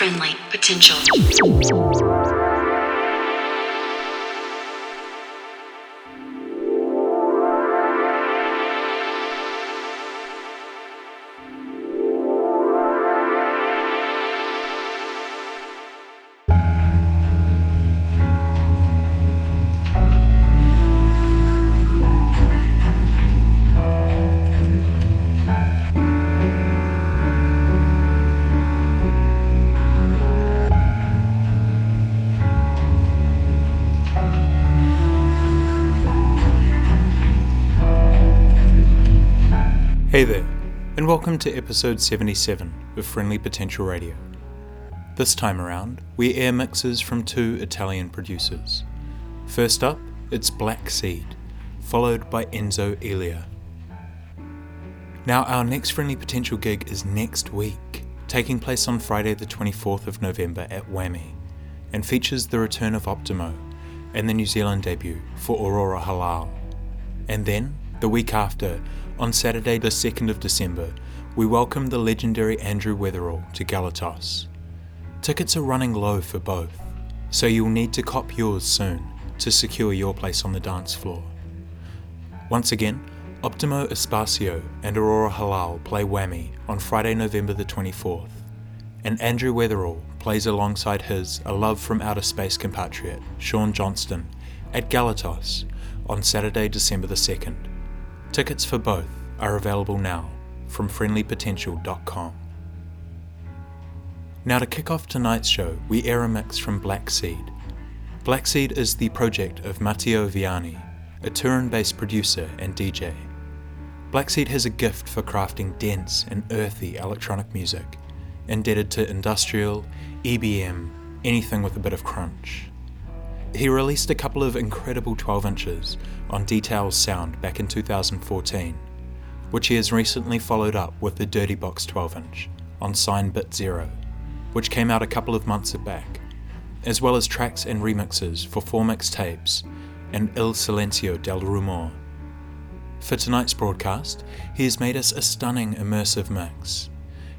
friendly potential. Welcome to episode 77 of Friendly Potential Radio. This time around, we air mixes from two Italian producers. First up, it's Black Seed, followed by Enzo Elia. Now, our next Friendly Potential gig is next week, taking place on Friday, the 24th of November at Whammy, and features the return of Optimo and the New Zealand debut for Aurora Halal. And then, the week after, on Saturday, the 2nd of December, we welcome the legendary Andrew Weatherall to Galatos. Tickets are running low for both, so you'll need to cop yours soon to secure your place on the dance floor. Once again, Optimo Espacio and Aurora Halal play Whammy on Friday, November the 24th, and Andrew Weatherall plays alongside his A Love from Outer Space compatriot, Sean Johnston, at Galatos on Saturday, December the 2nd. Tickets for both are available now from friendlypotential.com. Now, to kick off tonight's show, we air a mix from Black Seed. Black Seed is the project of Matteo Viani, a Turin based producer and DJ. Black Seed has a gift for crafting dense and earthy electronic music, indebted to industrial, EBM, anything with a bit of crunch. He released a couple of incredible 12 inches on Details Sound back in 2014, which he has recently followed up with the Dirty Box 12 inch on Sign Bit Zero, which came out a couple of months back, as well as tracks and remixes for four mixtapes and Il Silencio del Rumor. For tonight's broadcast, he has made us a stunning immersive mix.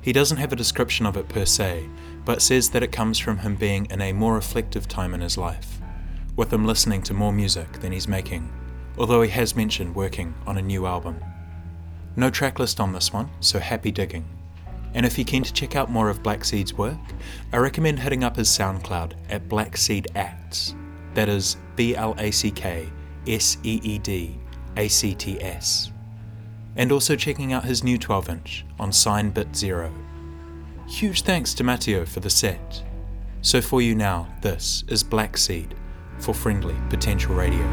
He doesn't have a description of it per se, but says that it comes from him being in a more reflective time in his life with him listening to more music than he's making, although he has mentioned working on a new album. No tracklist on this one, so happy digging. And if you're keen to check out more of Black Seed's work, I recommend hitting up his SoundCloud at Black Seed Acts. That is B L A C K S E E D A C T S. And also checking out his new 12 inch on Sign Bit Zero. Huge thanks to Matteo for the set. So for you now, this is Black Seed for Friendly Potential Radio.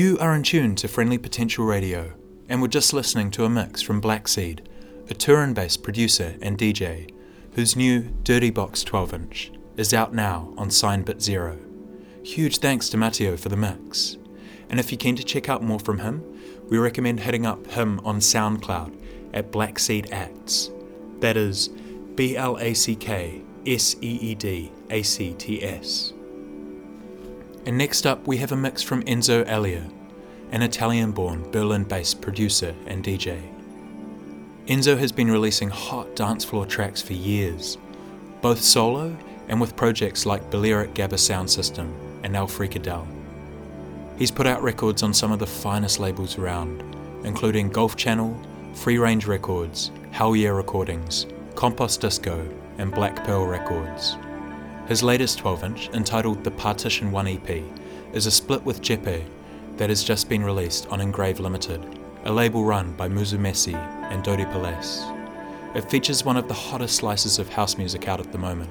You are in tune to Friendly Potential Radio, and we're just listening to a mix from Black Seed, a Turin based producer and DJ, whose new Dirty Box 12 inch is out now on Signbit Zero. Huge thanks to Matteo for the mix. And if you're keen to check out more from him, we recommend hitting up him on SoundCloud at Black Seed Acts. That is B L A C K S E E D A C T S. And next up, we have a mix from Enzo Elia, an Italian born Berlin based producer and DJ. Enzo has been releasing hot dance floor tracks for years, both solo and with projects like Balearic Gabba Sound System and El Fricadel. He's put out records on some of the finest labels around, including Golf Channel, Free Range Records, Hell Yeah Recordings, Compost Disco, and Black Pearl Records. His latest 12 inch, entitled The Partition 1 EP, is a split with Jeppe that has just been released on Engrave Limited, a label run by Musumeci and Dodi Palese. It features one of the hottest slices of house music out at the moment,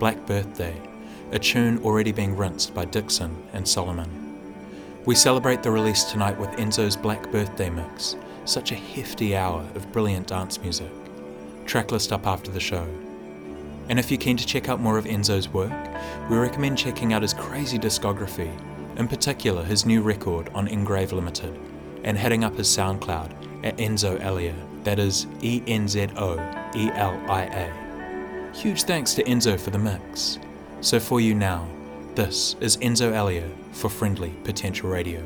Black Birthday, a tune already being rinsed by Dixon and Solomun. We celebrate the release tonight with Enzo's Black Birthday mix, such a hefty hour of brilliant dance music. Tracklist up after the show. And if you're keen to check out more of Enzo's work, we recommend checking out his crazy discography, in particular his new record on Engrave Limited, and heading up his SoundCloud at Enzo Elia, that is E N Z O E L I A. Huge thanks to Enzo for the mix. So for you now, this is Enzo Elia for Friendly Potential Radio.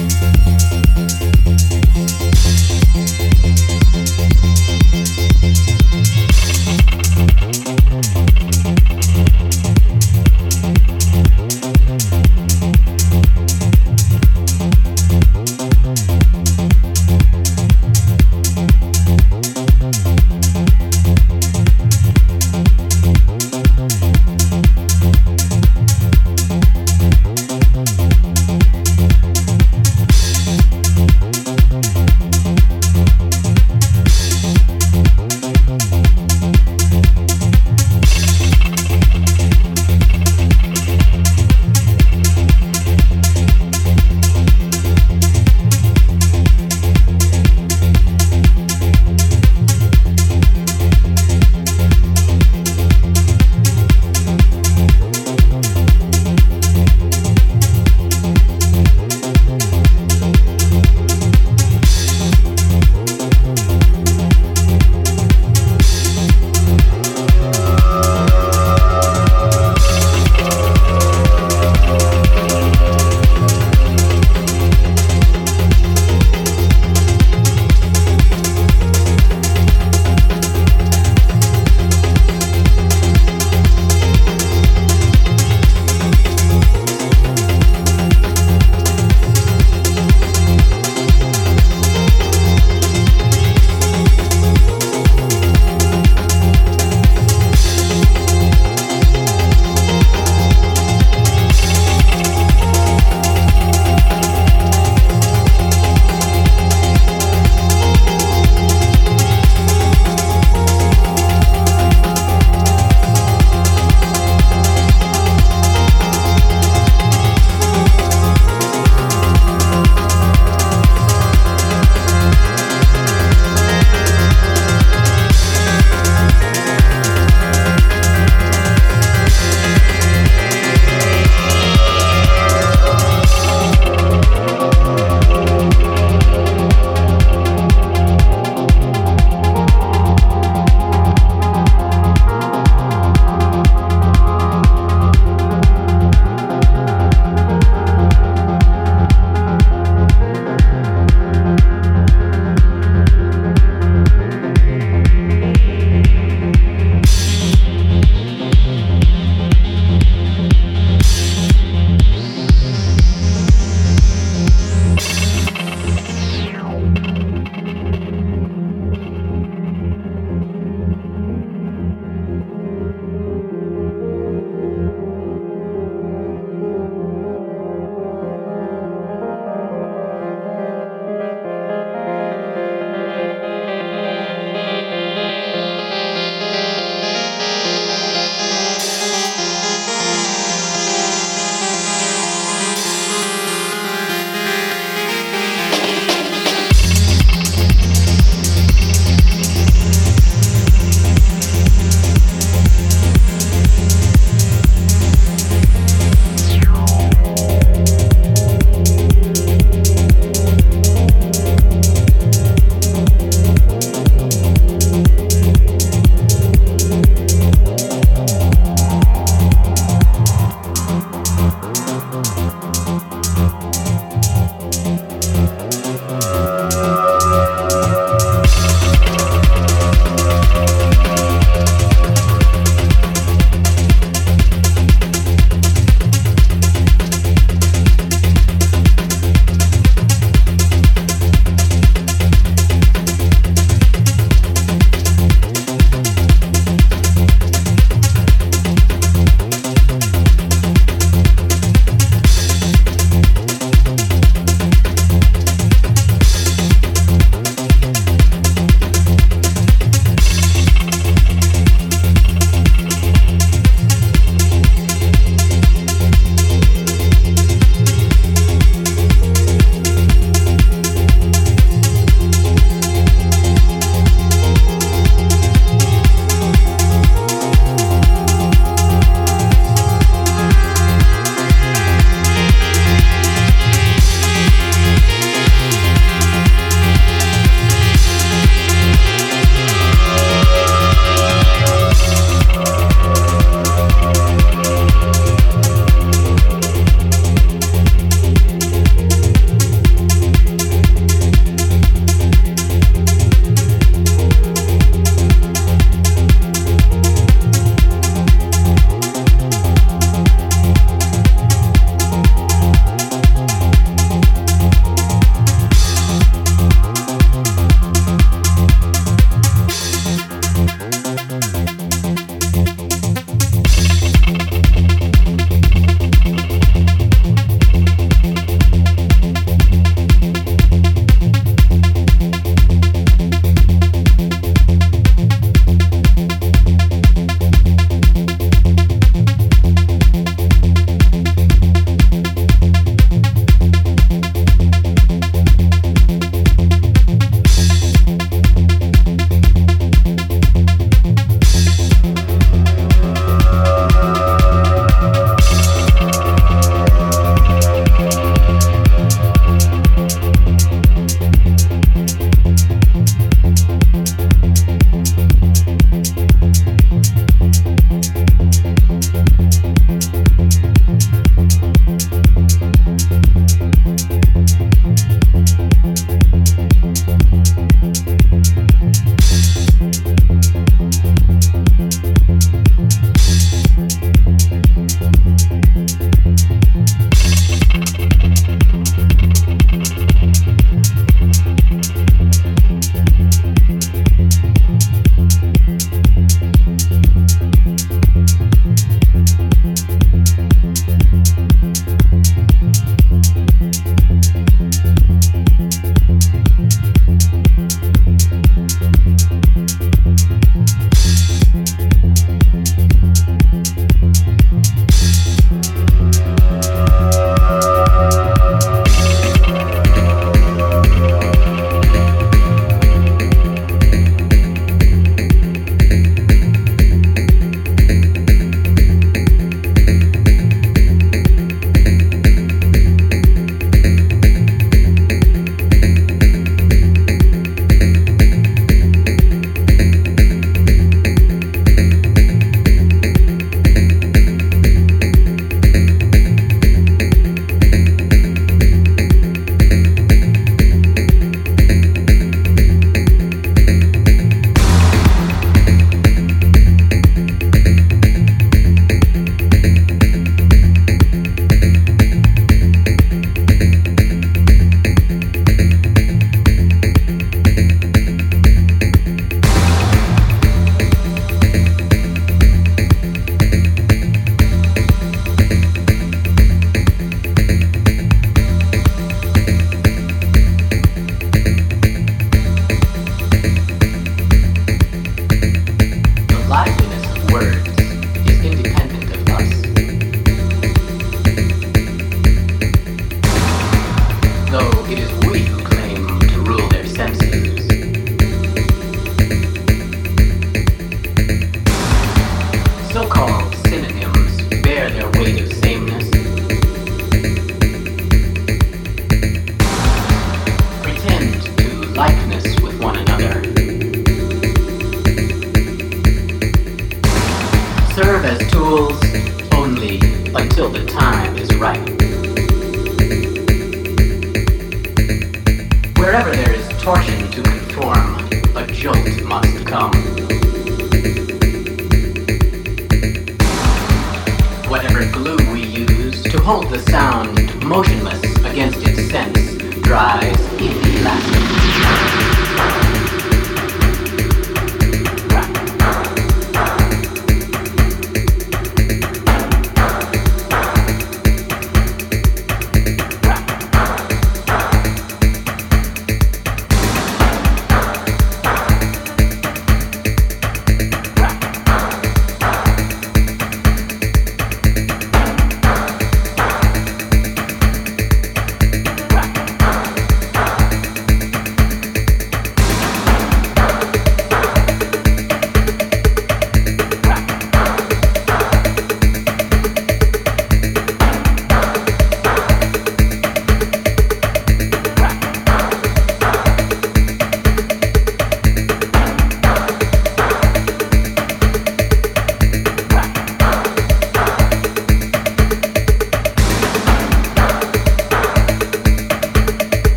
Música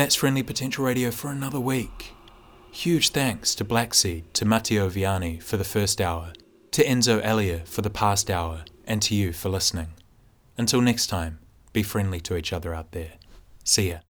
That's Friendly Potential Radio for another week. Huge thanks to Blackseed, to Matteo Viani for the first hour, to Enzo Elia for the past hour, and to you for listening. Until next time, be friendly to each other out there. See ya.